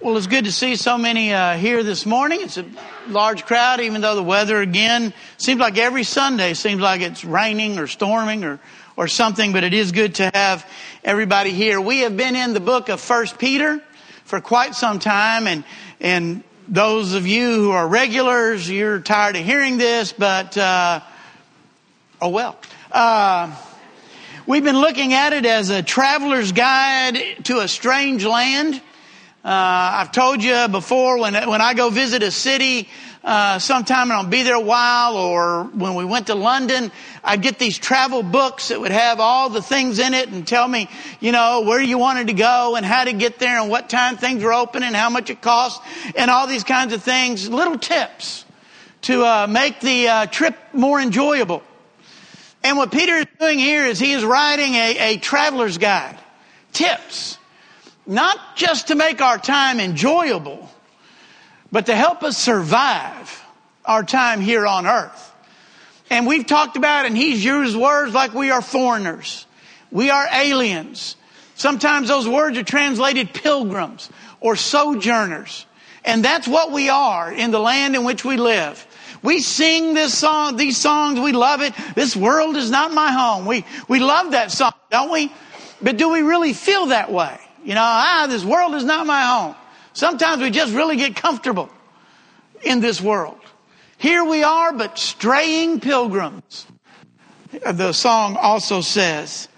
Well, it's good to see so many uh, here this morning. It's a large crowd, even though the weather again seems like every Sunday seems like it's raining or storming or or something. But it is good to have everybody here. We have been in the book of First Peter for quite some time, and and those of you who are regulars, you're tired of hearing this, but uh, oh well. Uh, we've been looking at it as a traveler's guide to a strange land. Uh, I've told you before when when I go visit a city, uh, sometime and I'll be there a while, or when we went to London, I'd get these travel books that would have all the things in it and tell me, you know, where you wanted to go and how to get there and what time things were open and how much it cost and all these kinds of things. Little tips to uh, make the uh, trip more enjoyable. And what Peter is doing here is he is writing a, a traveler's guide. Tips not just to make our time enjoyable, but to help us survive our time here on earth. And we've talked about, and he's used words like we are foreigners. We are aliens. Sometimes those words are translated pilgrims or sojourners. And that's what we are in the land in which we live. We sing this song, these songs, we love it. This world is not my home. We, we love that song, don't we? But do we really feel that way? You know, ah, this world is not my home. Sometimes we just really get comfortable in this world. Here we are, but straying pilgrims. The song also says.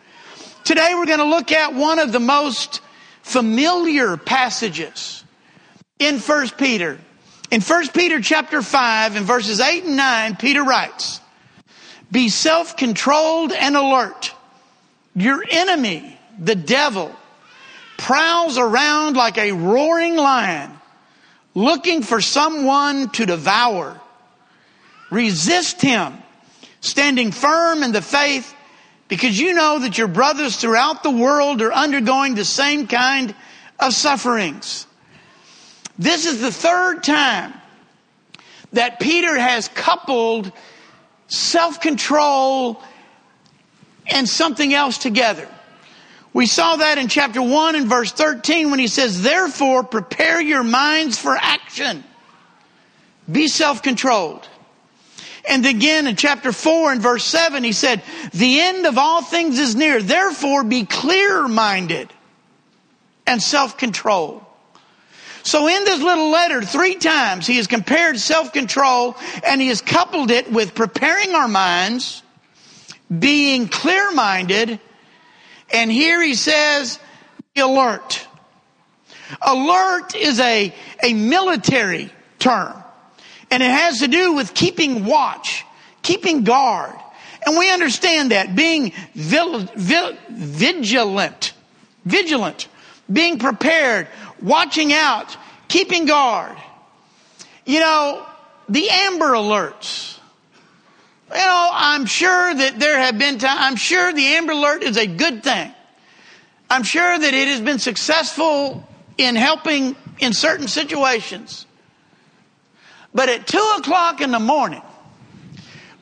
Today we're going to look at one of the most familiar passages in 1 Peter. In 1 Peter chapter 5 in verses 8 and 9, Peter writes, Be self-controlled and alert. Your enemy, the devil, prowls around like a roaring lion, looking for someone to devour. Resist him, standing firm in the faith, because you know that your brothers throughout the world are undergoing the same kind of sufferings. This is the third time that Peter has coupled self-control and something else together. We saw that in chapter 1 and verse 13 when he says, Therefore, prepare your minds for action. Be self controlled. And again in chapter 4 and verse 7, he said, The end of all things is near. Therefore, be clear minded and self controlled. So in this little letter, three times he has compared self control and he has coupled it with preparing our minds, being clear minded, and here he says, be alert. Alert is a, a military term. And it has to do with keeping watch, keeping guard. And we understand that being vil, vil, vigilant, vigilant, being prepared, watching out, keeping guard. You know, the Amber Alerts you know, I'm sure that there have been times, I'm sure the Amber Alert is a good thing. I'm sure that it has been successful in helping in certain situations. But at two o'clock in the morning,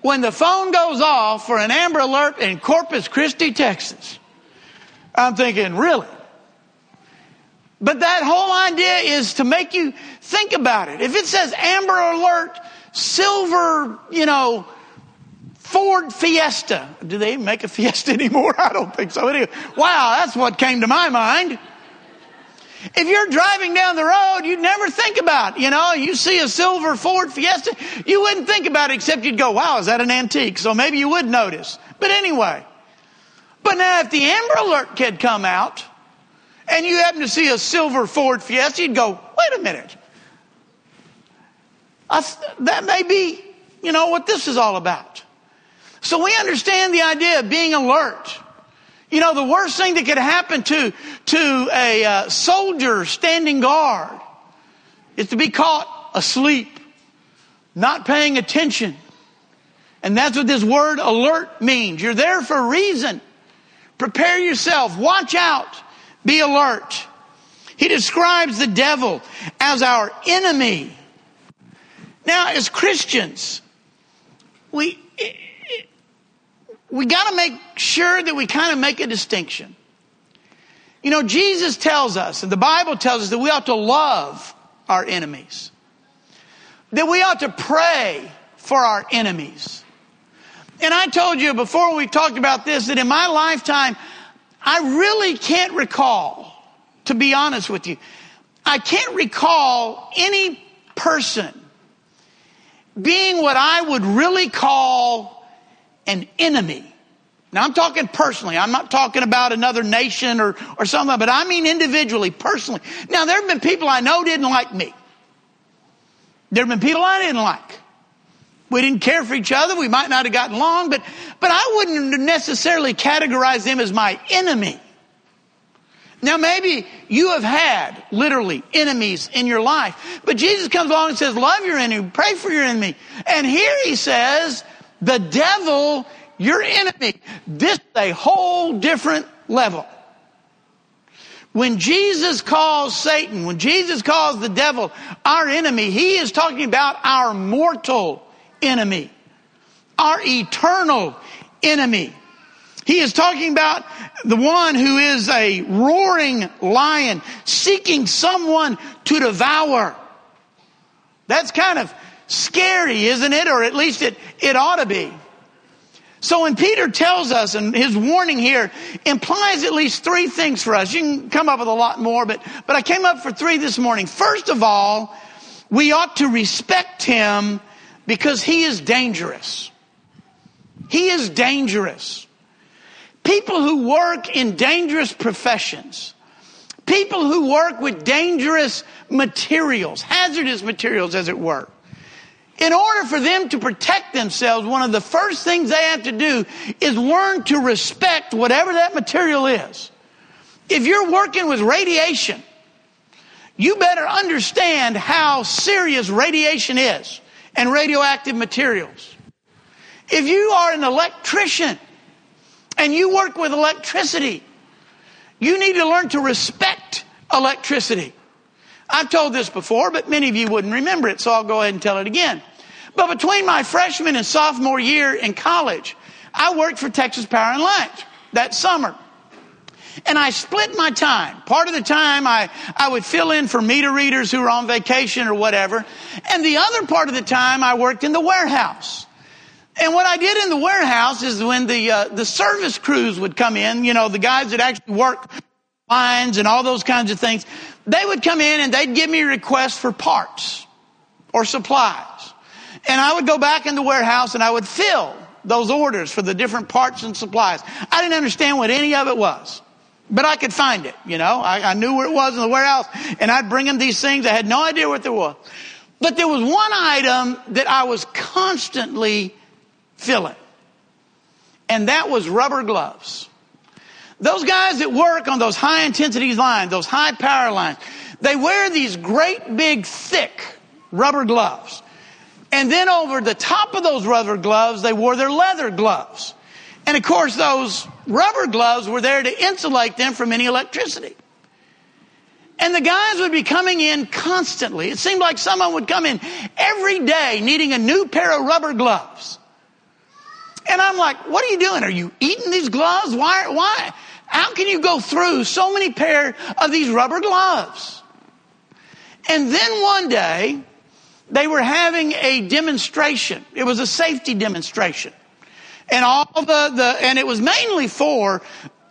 when the phone goes off for an Amber Alert in Corpus Christi, Texas, I'm thinking, really? But that whole idea is to make you think about it. If it says Amber Alert, silver, you know, Ford Fiesta. Do they even make a Fiesta anymore? I don't think so. Anyway, wow, that's what came to my mind. If you're driving down the road, you'd never think about, you know, you see a silver Ford Fiesta, you wouldn't think about it except you'd go, wow, is that an antique? So maybe you would notice. But anyway. But now if the Amber Alert had come out and you happen to see a silver Ford Fiesta, you'd go, wait a minute. I, that may be, you know, what this is all about. So we understand the idea of being alert. You know, the worst thing that could happen to, to a uh, soldier standing guard is to be caught asleep, not paying attention. And that's what this word alert means. You're there for a reason. Prepare yourself. Watch out. Be alert. He describes the devil as our enemy. Now, as Christians, we, we got to make sure that we kind of make a distinction. You know, Jesus tells us, and the Bible tells us that we ought to love our enemies. That we ought to pray for our enemies. And I told you before we talked about this that in my lifetime, I really can't recall, to be honest with you, I can't recall any person being what I would really call an enemy. Now I'm talking personally. I'm not talking about another nation or, or something, but I mean individually, personally. Now there have been people I know didn't like me. There have been people I didn't like. We didn't care for each other. We might not have gotten along, but, but I wouldn't necessarily categorize them as my enemy. Now, maybe you have had literally enemies in your life, but Jesus comes along and says, Love your enemy, pray for your enemy. And here he says, The devil, your enemy. This is a whole different level. When Jesus calls Satan, when Jesus calls the devil our enemy, he is talking about our mortal enemy, our eternal enemy. He is talking about the one who is a roaring lion seeking someone to devour. That's kind of scary, isn't it? Or at least it, it ought to be. So when Peter tells us, and his warning here implies at least three things for us. You can come up with a lot more, but, but I came up for three this morning. First of all, we ought to respect him because he is dangerous. He is dangerous. People who work in dangerous professions, people who work with dangerous materials, hazardous materials, as it were, in order for them to protect themselves, one of the first things they have to do is learn to respect whatever that material is. If you're working with radiation, you better understand how serious radiation is and radioactive materials. If you are an electrician, and you work with electricity, you need to learn to respect electricity. I've told this before, but many of you wouldn't remember it, so I'll go ahead and tell it again. But between my freshman and sophomore year in college, I worked for Texas Power and Light that summer. And I split my time. Part of the time I, I would fill in for meter readers who were on vacation or whatever. And the other part of the time I worked in the warehouse. And what I did in the warehouse is when the uh, the service crews would come in, you know, the guys that actually work lines and all those kinds of things, they would come in and they'd give me requests for parts or supplies. And I would go back in the warehouse and I would fill those orders for the different parts and supplies. I didn't understand what any of it was. But I could find it, you know. I, I knew where it was in the warehouse, and I'd bring them these things. I had no idea what there was. But there was one item that I was constantly filling. And that was rubber gloves. Those guys that work on those high intensity lines, those high power lines, they wear these great big thick rubber gloves. And then over the top of those rubber gloves, they wore their leather gloves. And of course, those rubber gloves were there to insulate them from any electricity. And the guys would be coming in constantly. It seemed like someone would come in every day needing a new pair of rubber gloves. And I'm like, what are you doing? Are you eating these gloves? Why, why? How can you go through so many pair of these rubber gloves? And then one day, they were having a demonstration. It was a safety demonstration. And all the, the, and it was mainly for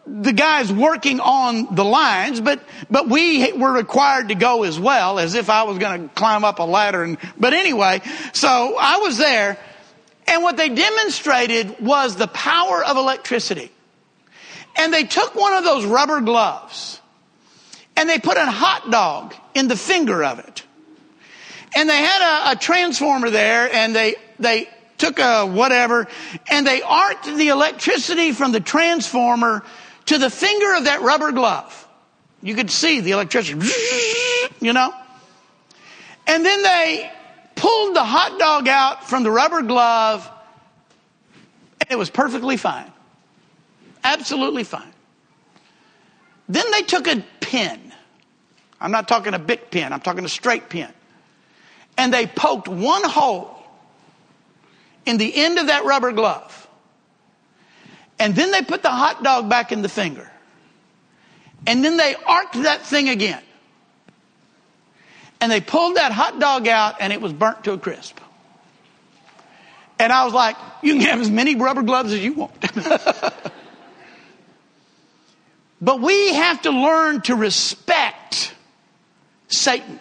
the guys working on the lines, but, but we were required to go as well, as if I was going to climb up a ladder. And, but anyway, so I was there and what they demonstrated was the power of electricity. And they took one of those rubber gloves and they put a hot dog in the finger of it. And they had a, a transformer there and they, they took a whatever and they arced the electricity from the transformer to the finger of that rubber glove. You could see the electricity, you know? And then they pulled the hot dog out from the rubber glove, and it was perfectly fine. Absolutely fine. Then they took a pin. I'm not talking a big pin, I'm talking a straight pin. And they poked one hole in the end of that rubber glove. And then they put the hot dog back in the finger. And then they arced that thing again. And they pulled that hot dog out and it was burnt to a crisp. And I was like, you can have as many rubber gloves as you want. but we have to learn to respect Satan.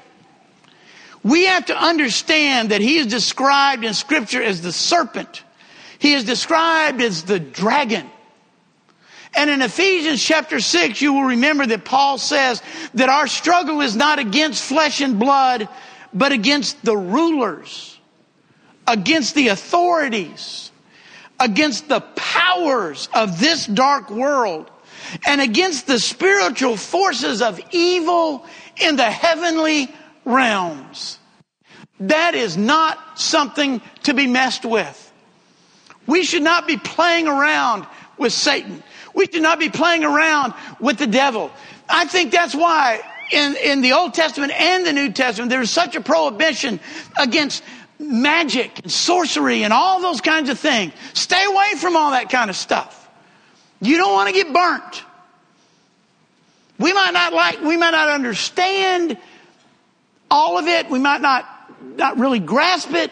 We have to understand that he is described in scripture as the serpent. He is described as the dragon. And in Ephesians chapter 6, you will remember that Paul says that our struggle is not against flesh and blood, but against the rulers, against the authorities, against the powers of this dark world, and against the spiritual forces of evil in the heavenly realms. That is not something to be messed with. We should not be playing around with Satan. We should not be playing around with the devil. I think that's why in, in the Old Testament and the New Testament, there's such a prohibition against magic and sorcery and all those kinds of things. Stay away from all that kind of stuff. You don't want to get burnt. We might not like, we might not understand all of it. We might not, not really grasp it.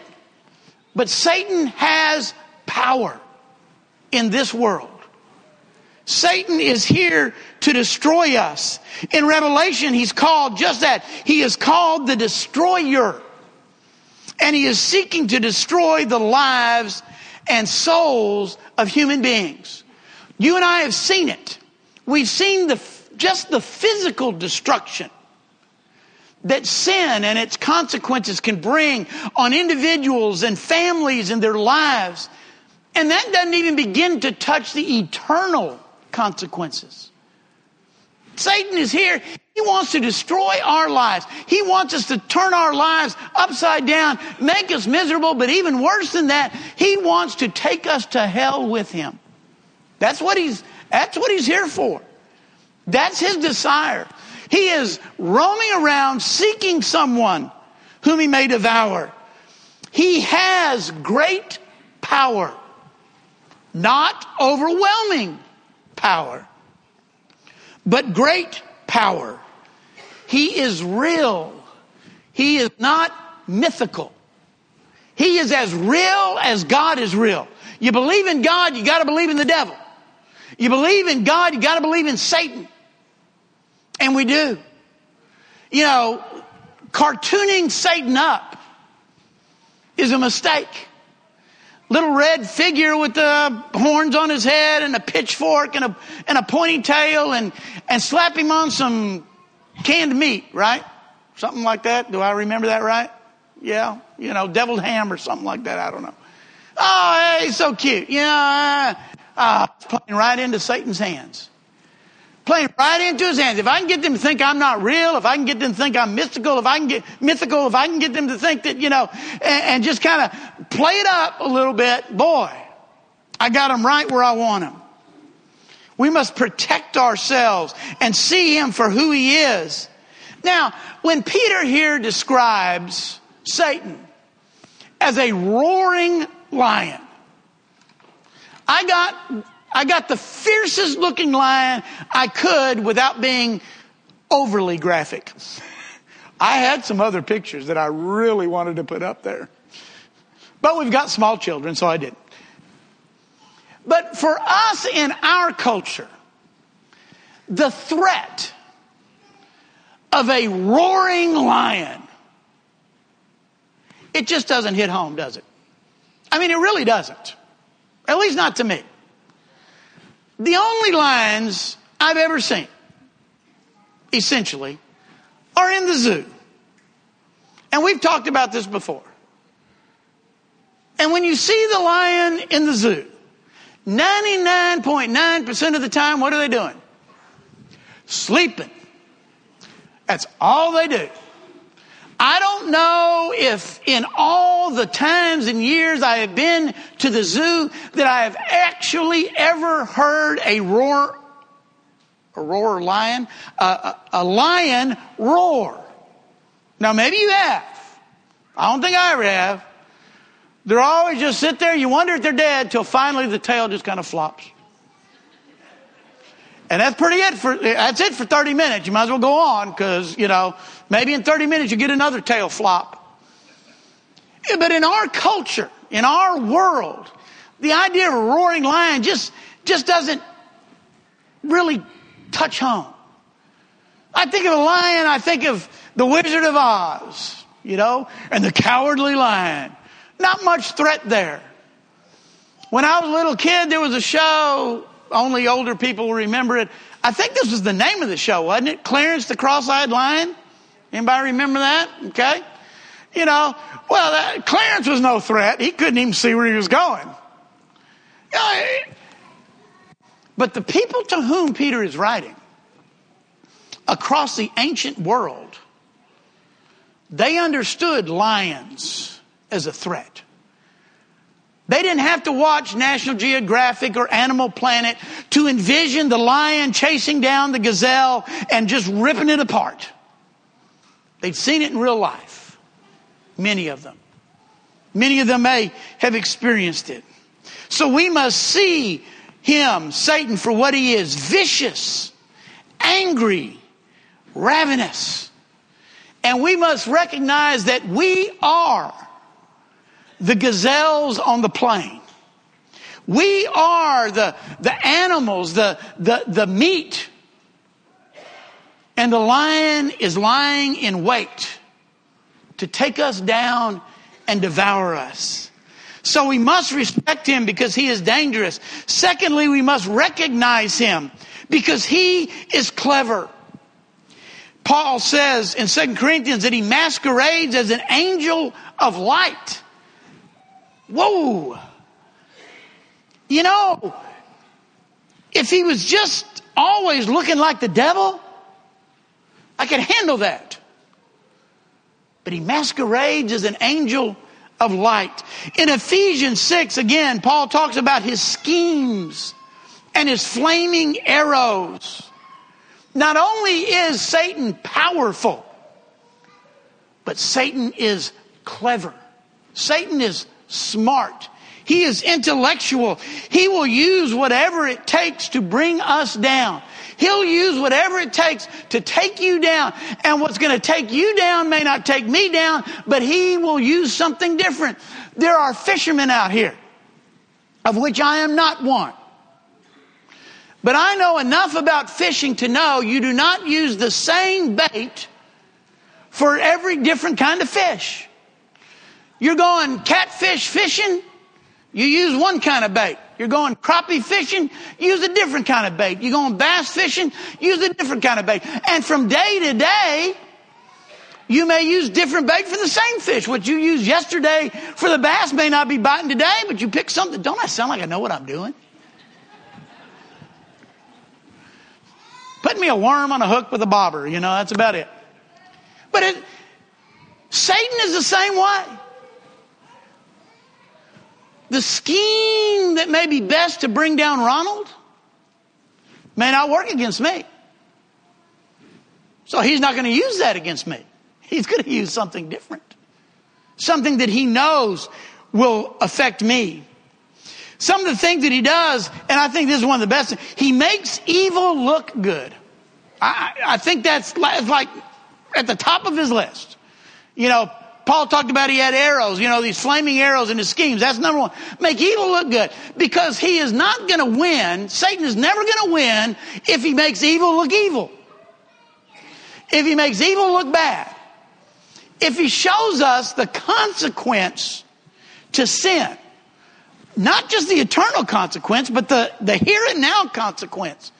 But Satan has power in this world. Satan is here to destroy us. In Revelation, he's called just that. He is called the destroyer. And he is seeking to destroy the lives and souls of human beings. You and I have seen it. We've seen the, just the physical destruction that sin and its consequences can bring on individuals and families and their lives. And that doesn't even begin to touch the eternal consequences. Satan is here. He wants to destroy our lives. He wants us to turn our lives upside down, make us miserable, but even worse than that, he wants to take us to hell with him. That's what he's that's what he's here for. That's his desire. He is roaming around seeking someone whom he may devour. He has great power, not overwhelming power, but great power. He is real. He is not mythical. He is as real as God is real. You believe in God, you gotta believe in the devil. You believe in God, you gotta believe in Satan. And we do. You know, cartooning Satan up is a mistake little red figure with the horns on his head and a pitchfork and a, and a pointy tail and, and slap him on some canned meat, right? Something like that. Do I remember that right? Yeah. You know, deviled ham or something like that. I don't know. Oh, hey, so cute. Yeah. Uh, playing right into Satan's hands playing right into his hands. If I can get them to think I'm not real, if I can get them to think I'm mystical, if I can get mythical, if I can get them to think that, you know, and, and just kind of play it up a little bit, boy, I got them right where I want them. We must protect ourselves and see him for who he is. Now, when Peter here describes Satan as a roaring lion, I got I got the fiercest looking lion I could without being overly graphic. I had some other pictures that I really wanted to put up there. But we've got small children, so I didn't. But for us in our culture, the threat of a roaring lion, it just doesn't hit home, does it? I mean, it really doesn't. At least not to me. The only lions I've ever seen, essentially, are in the zoo. And we've talked about this before. And when you see the lion in the zoo, 99.9% of the time, what are they doing? Sleeping. That's all they do. I don't know if in all the times and years I have been to the zoo that I have actually ever heard a roar, a roar lion, a, a, a lion roar. Now maybe you have. I don't think I ever have. They're always just sit there. You wonder if they're dead till finally the tail just kind of flops. And that's pretty it for, that's it for 30 minutes. You might as well go on because, you know, maybe in 30 minutes you get another tail flop. But in our culture, in our world, the idea of a roaring lion just, just doesn't really touch home. I think of a lion, I think of the Wizard of Oz, you know, and the cowardly lion. Not much threat there. When I was a little kid, there was a show, only older people remember it. I think this was the name of the show, wasn't it? Clarence the Cross-Eyed Lion? Anybody remember that? Okay. You know, well, that, Clarence was no threat. He couldn't even see where he was going. But the people to whom Peter is writing across the ancient world, they understood lions as a threat. They didn't have to watch National Geographic or Animal Planet to envision the lion chasing down the gazelle and just ripping it apart. They'd seen it in real life. Many of them. Many of them may have experienced it. So we must see him, Satan, for what he is vicious, angry, ravenous. And we must recognize that we are the gazelles on the plain. We are the, the animals, the, the, the meat. And the lion is lying in wait to take us down and devour us. So we must respect him because he is dangerous. Secondly, we must recognize him because he is clever. Paul says in 2 Corinthians that he masquerades as an angel of light. Whoa. You know, if he was just always looking like the devil, I can handle that. But he masquerades as an angel of light. In Ephesians 6, again, Paul talks about his schemes and his flaming arrows. Not only is Satan powerful, but Satan is clever. Satan is smart. He is intellectual. He will use whatever it takes to bring us down. He'll use whatever it takes to take you down. And what's going to take you down may not take me down, but he will use something different. There are fishermen out here, of which I am not one. But I know enough about fishing to know you do not use the same bait for every different kind of fish. You're going catfish fishing, you use one kind of bait. You're going crappie fishing, use a different kind of bait. You're going bass fishing, use a different kind of bait. And from day to day, you may use different bait for the same fish. What you used yesterday for the bass may not be biting today, but you pick something. Don't I sound like I know what I'm doing? Put me a worm on a hook with a bobber, you know, that's about it. But it, Satan is the same way. The scheme that may be best to bring down Ronald may not work against me. So he's not going to use that against me. He's going to use something different. Something that he knows will affect me. Some of the things that he does, and I think this is one of the best, he makes evil look good. I, I think that's like at the top of his list. You know, Paul talked about he had arrows, you know, these flaming arrows in his schemes. That's number one. Make evil look good because he is not going to win. Satan is never going to win if he makes evil look evil. If he makes evil look bad. If he shows us the consequence to sin. Not just the eternal consequence, but the, the here and now consequence.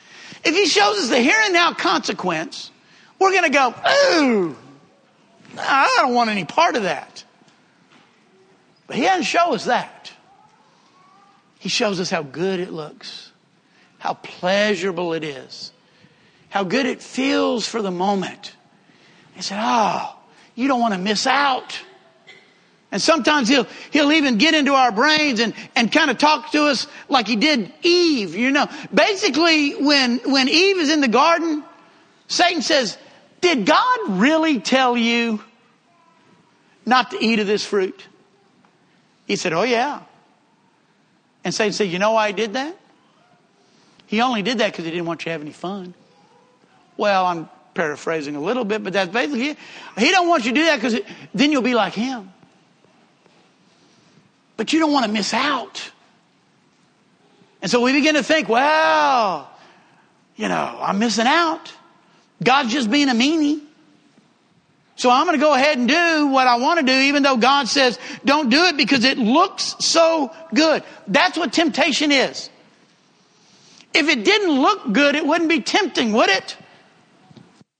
If he shows us the here and now consequence, we're going to go, ooh, I don't want any part of that. But he doesn't show us that. He shows us how good it looks, how pleasurable it is, how good it feels for the moment. He said, oh, you don't want to miss out. And sometimes he'll, he'll even get into our brains and, and kind of talk to us like he did Eve, you know. Basically, when, when Eve is in the garden, Satan says, did God really tell you not to eat of this fruit? He said, oh yeah. And Satan said, you know why I did that? He only did that because he didn't want you to have any fun. Well, I'm paraphrasing a little bit, but that's basically it. He don't want you to do that because then you'll be like him. But you don't want to miss out. And so we begin to think, well, you know, I'm missing out. God's just being a meanie. So I'm going to go ahead and do what I want to do, even though God says don't do it because it looks so good. That's what temptation is. If it didn't look good, it wouldn't be tempting, would it?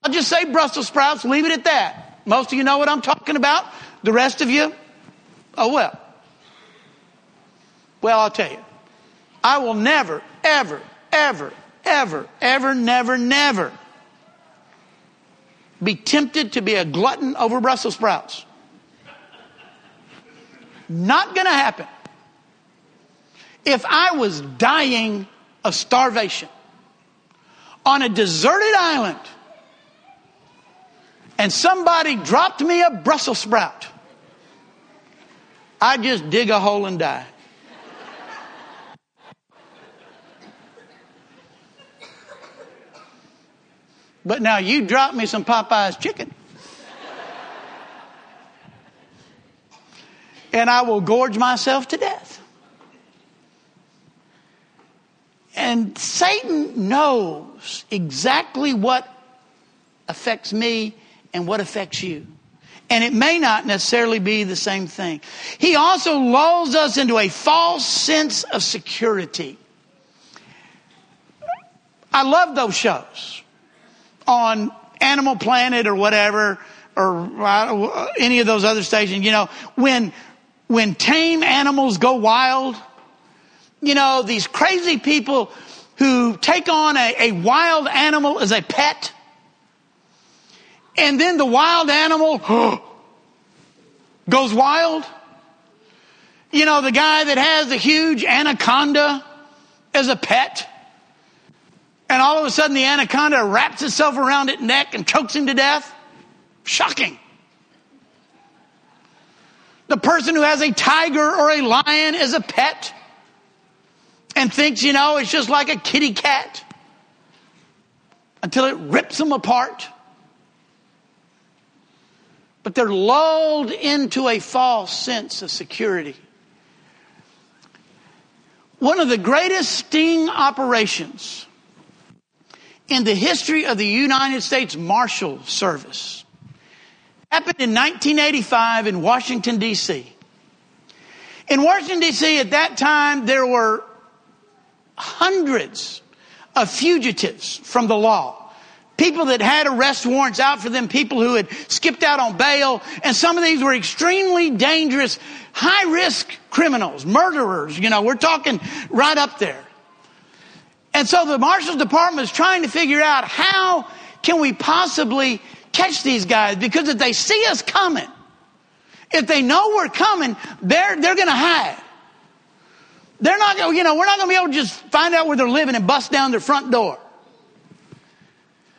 I'll just say Brussels sprouts, leave it at that. Most of you know what I'm talking about. The rest of you, oh well. Well, I'll tell you. I will never, ever, ever, ever, ever, never, never be tempted to be a glutton over Brussels sprouts. Not going to happen. If I was dying of starvation on a deserted island and somebody dropped me a Brussels sprout, I'd just dig a hole and die. But now you drop me some Popeye's chicken. and I will gorge myself to death. And Satan knows exactly what affects me and what affects you. And it may not necessarily be the same thing. He also lulls us into a false sense of security. I love those shows on Animal Planet or whatever, or uh, any of those other stations, you know, when, when tame animals go wild, you know, these crazy people who take on a, a wild animal as a pet, and then the wild animal goes wild. You know, the guy that has a huge anaconda as a pet, and all of a sudden the anaconda wraps itself around its neck and chokes him to death. Shocking. The person who has a tiger or a lion as a pet and thinks, you know, it's just like a kitty cat until it rips them apart. But they're lulled into a false sense of security. One of the greatest sting operations in the history of the United States Marshal Service. Happened in 1985 in Washington, D.C. In Washington, D.C., at that time, there were hundreds of fugitives from the law. People that had arrest warrants out for them, people who had skipped out on bail, and some of these were extremely dangerous, high risk criminals, murderers, you know, we're talking right up there. And so the Marshals Department is trying to figure out how can we possibly catch these guys because if they see us coming, if they know we're coming, they're, they're going to hide. They're not going, you know, we're not going to be able to just find out where they're living and bust down their front door.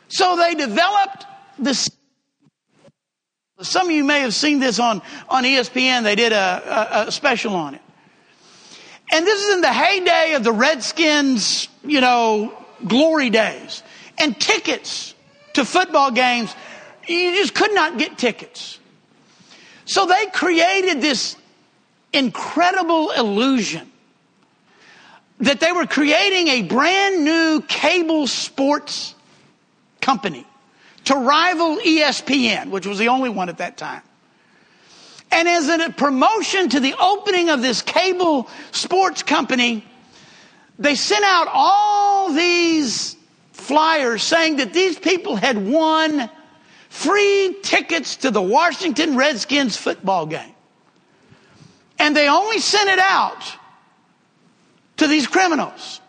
So they developed this. Some of you may have seen this on, on ESPN. They did a, a, a special on it. And this is in the heyday of the Redskins, you know, glory days. And tickets to football games, you just could not get tickets. So they created this incredible illusion that they were creating a brand new cable sports company to rival ESPN, which was the only one at that time. And as a promotion to the opening of this cable sports company, they sent out all these flyers saying that these people had won free tickets to the Washington Redskins football game. And they only sent it out to these criminals.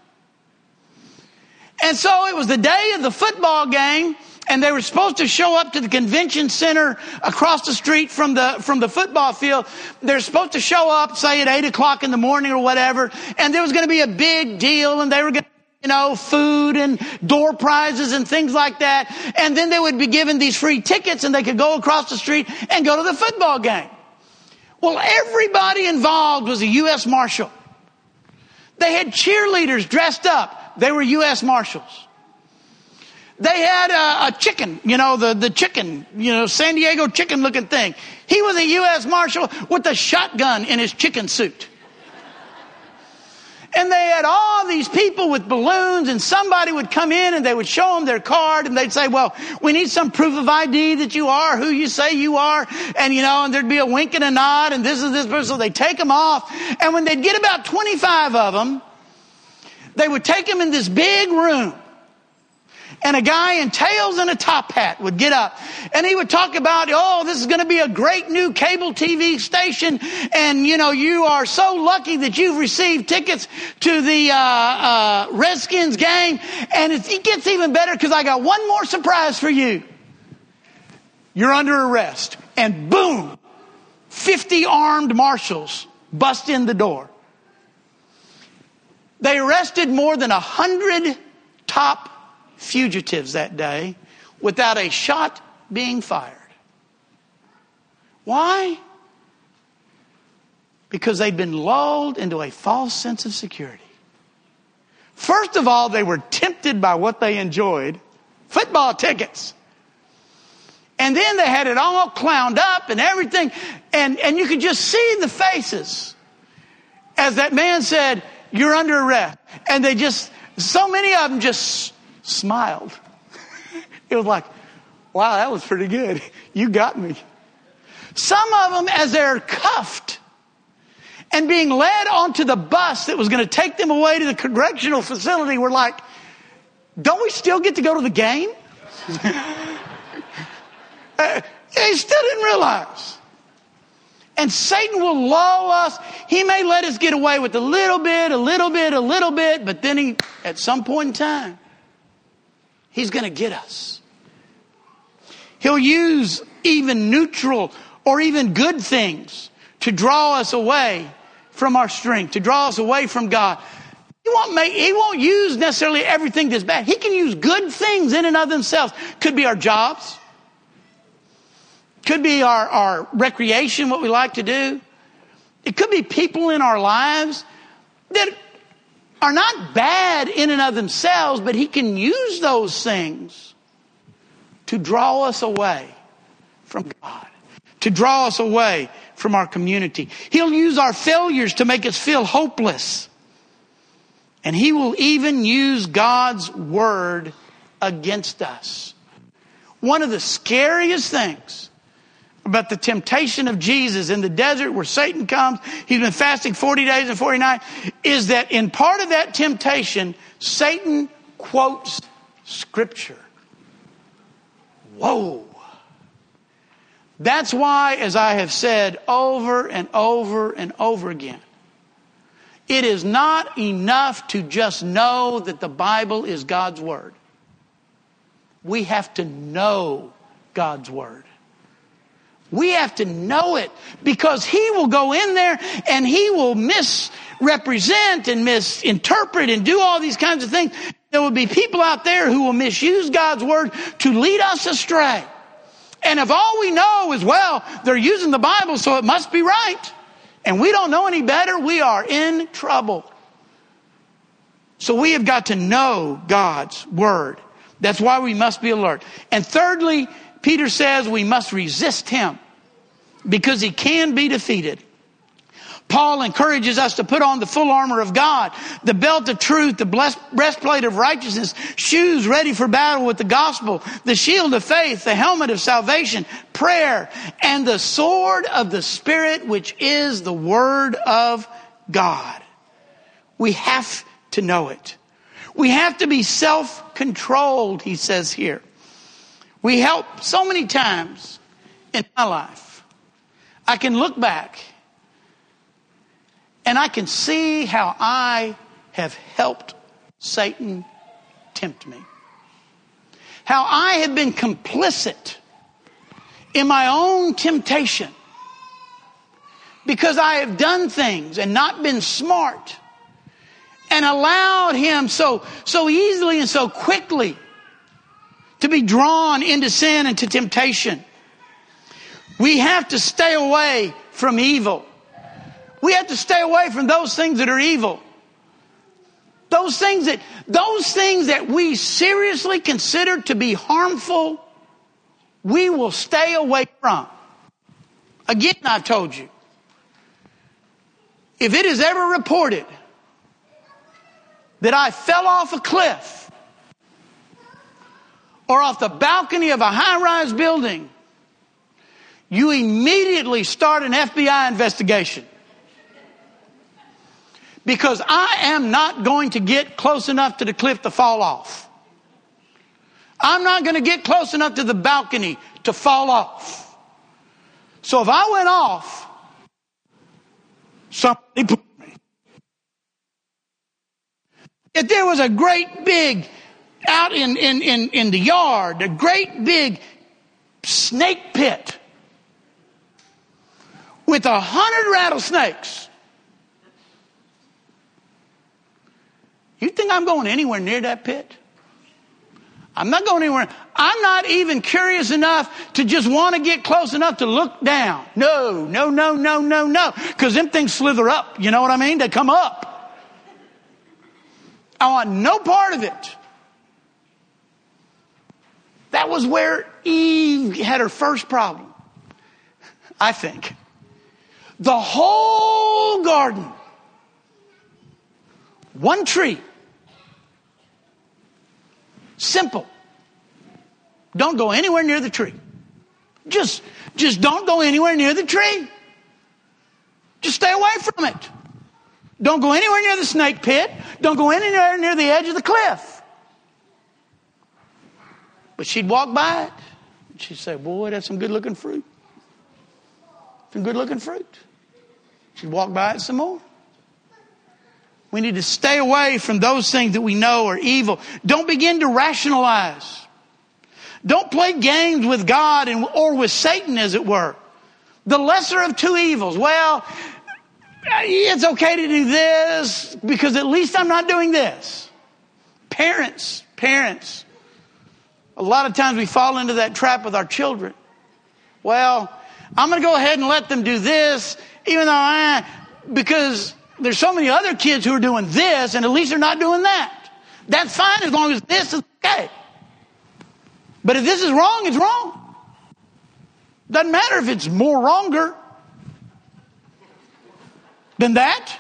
And so it was the day of the football game and they were supposed to show up to the convention center across the street from the from the football field. They're supposed to show up, say at eight o'clock in the morning or whatever, and there was going to be a big deal, and they were going to you know, food and door prizes and things like that. And then they would be given these free tickets and they could go across the street and go to the football game. Well, everybody involved was a U.S. Marshal. They had cheerleaders dressed up they were U.S. Marshals. They had a, a, chicken, you know, the, the chicken, you know, San Diego chicken looking thing. He was a U.S. Marshal with a shotgun in his chicken suit. And they had all these people with balloons, and somebody would come in and they would show them their card, and they'd say, Well, we need some proof of ID that you are who you say you are. And, you know, and there'd be a wink and a nod, and this is this person. So they'd take them off. And when they'd get about 25 of them, they would take them in this big room and a guy in tails and a top hat would get up and he would talk about, oh, this is going to be a great new cable TV station. And, you know, you are so lucky that you've received tickets to the uh, uh, Redskins game. And it gets even better because I got one more surprise for you. You're under arrest. And boom, 50 armed marshals bust in the door. They arrested more than a hundred top fugitives that day without a shot being fired. Why? Because they'd been lulled into a false sense of security. First of all, they were tempted by what they enjoyed football tickets. And then they had it all clowned up and everything. And, and you could just see the faces as that man said, You're under arrest. And they just, so many of them just smiled. It was like, wow, that was pretty good. You got me. Some of them, as they're cuffed and being led onto the bus that was going to take them away to the correctional facility, were like, don't we still get to go to the game? uh, they still didn't realize. And Satan will lull us. He may let us get away with a little bit, a little bit, a little bit, but then he, at some point in time, He's going to get us. He'll use even neutral or even good things to draw us away from our strength, to draw us away from God. He won't make, he won't use necessarily everything that's bad. He can use good things in and of themselves. Could be our jobs. Could be our, our recreation, what we like to do. It could be people in our lives that are not bad in and of themselves, but He can use those things to draw us away from God, to draw us away from our community. He'll use our failures to make us feel hopeless. And He will even use God's Word against us. One of the scariest things about the temptation of Jesus in the desert where Satan comes. He's been fasting 40 days and 40 nights. Is that in part of that temptation, Satan quotes scripture. Whoa. That's why, as I have said over and over and over again, it is not enough to just know that the Bible is God's Word. We have to know God's Word. We have to know it because he will go in there and he will misrepresent and misinterpret and do all these kinds of things. There will be people out there who will misuse God's word to lead us astray. And if all we know is, well, they're using the Bible, so it must be right, and we don't know any better, we are in trouble. So we have got to know God's word. That's why we must be alert. And thirdly, Peter says we must resist him because he can be defeated. Paul encourages us to put on the full armor of God, the belt of truth, the breastplate of righteousness, shoes ready for battle with the gospel, the shield of faith, the helmet of salvation, prayer, and the sword of the Spirit, which is the word of God. We have to know it. We have to be self-controlled, he says here. We help so many times in my life I can look back and I can see how I have helped Satan tempt me. How I have been complicit in my own temptation because I have done things and not been smart and allowed him so, so easily and so quickly to be drawn into sin and to temptation. We have to stay away from evil. We have to stay away from those things that are evil. those things that, those things that we seriously consider to be harmful, we will stay away from. Again, I told you, if it is ever reported that I fell off a cliff or off the balcony of a high rise building, you immediately start an FBI investigation. Because I am not going to get close enough to the cliff to fall off. I'm not going to get close enough to the balcony to fall off. So if I went off, somebody put me. If there was a great big, out in, in, in, in the yard, a great big snake pit with a hundred rattlesnakes, you think I'm going anywhere near that pit? I'm not going anywhere. I'm not even curious enough to just want to get close enough to look down. No, no, no, no, no, no. Because them things slither up. You know what I mean? They come up. I want no part of it. That was where Eve had her first problem. I think. The whole garden. One tree Simple. Don't go anywhere near the tree. Just, just don't go anywhere near the tree. Just stay away from it. Don't go anywhere near the snake pit. Don't go anywhere near the edge of the cliff. But she'd walk by it. And she'd say, Boy, that's some good looking fruit. Some good looking fruit. She'd walk by it some more. We need to stay away from those things that we know are evil. Don't begin to rationalize. Don't play games with God and, or with Satan, as it were. The lesser of two evils. Well, it's okay to do this because at least I'm not doing this. Parents, parents. A lot of times we fall into that trap with our children. Well, I'm going to go ahead and let them do this, even though I, because there's so many other kids who are doing this, and at least they're not doing that. That's fine as long as this is okay. But if this is wrong, it's wrong. Doesn't matter if it's more wronger than that.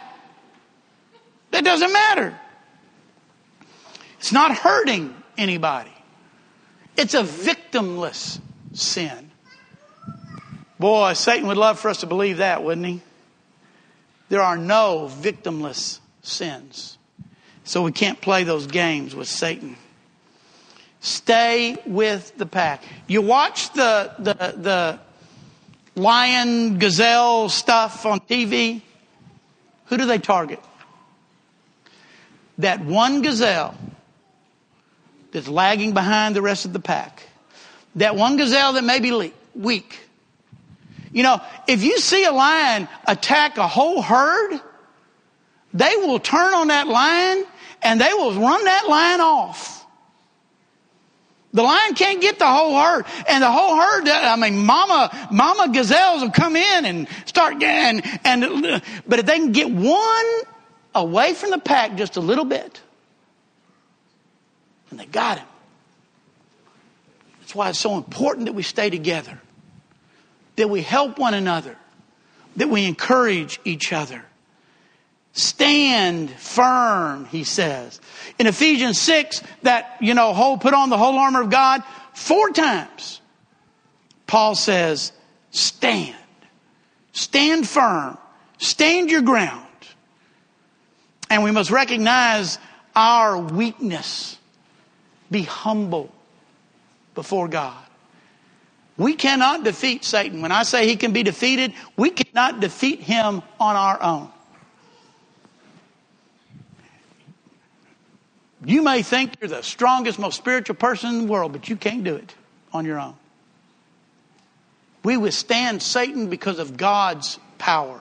That doesn't matter. It's not hurting anybody. It's a victimless sin. Boy, Satan would love for us to believe that, wouldn't he? There are no victimless sins. So we can't play those games with Satan. Stay with the pack. You watch the, the, the lion, gazelle stuff on TV. Who do they target? That one gazelle that's lagging behind the rest of the pack. That one gazelle that may be weak. You know, if you see a lion attack a whole herd, they will turn on that lion and they will run that lion off. The lion can't get the whole herd, and the whole herd. I mean, mama, mama gazelles will come in and start and and. But if they can get one away from the pack just a little bit, and they got him. That's why it's so important that we stay together that we help one another, that we encourage each other. Stand firm, he says. In Ephesians 6, that, you know, whole, put on the whole armor of God, four times, Paul says, stand. Stand firm. Stand your ground. And we must recognize our weakness. Be humble before God. We cannot defeat Satan. When I say he can be defeated, we cannot defeat him on our own. You may think you're the strongest, most spiritual person in the world, but you can't do it on your own. We withstand Satan because of God's power,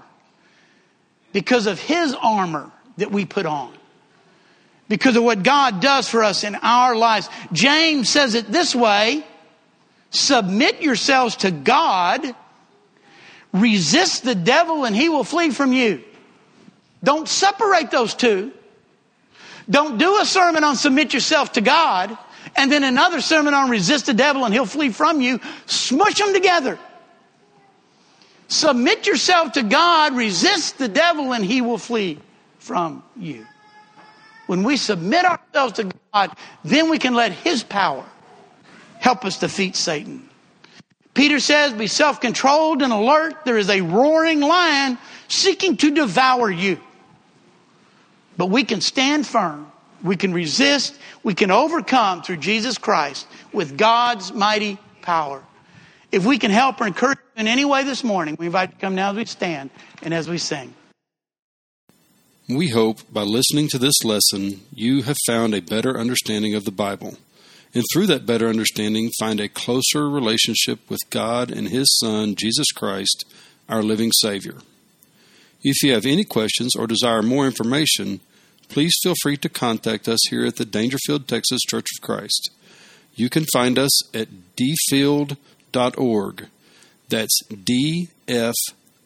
because of his armor that we put on, because of what God does for us in our lives. James says it this way Submit yourselves to God. Resist the devil and he will flee from you. Don't separate those two. Don't do a sermon on submit yourself to God and then another sermon on resist the devil and he'll flee from you. Smush them together. Submit yourself to God, resist the devil, and he will flee from you. When we submit ourselves to God, then we can let his power help us defeat Satan. Peter says, Be self controlled and alert. There is a roaring lion seeking to devour you. But we can stand firm. We can resist. We can overcome through Jesus Christ with God's mighty power. If we can help or encourage you in any way this morning, we invite you to come now as we stand and as we sing. We hope by listening to this lesson, you have found a better understanding of the Bible and through that better understanding, find a closer relationship with God and His Son, Jesus Christ, our living Savior. If you have any questions or desire more information, please feel free to contact us here at the Daingerfield, Texas Church of Christ. You can find us at dfield.org. That's D F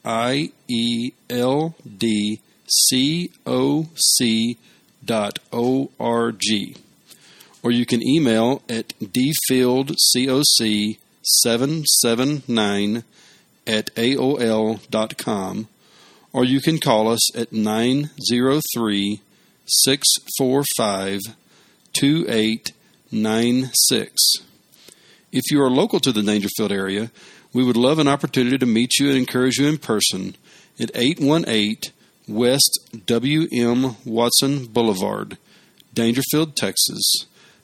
I E L D C O C dot O R G or you can email at dfieldcoc779 at aol.com, or you can call us at 903 645 2896. If you are local to the Daingerfield area, we would love an opportunity to meet you and encourage you in person at 818 West W.M. Watson Boulevard, Daingerfield, Texas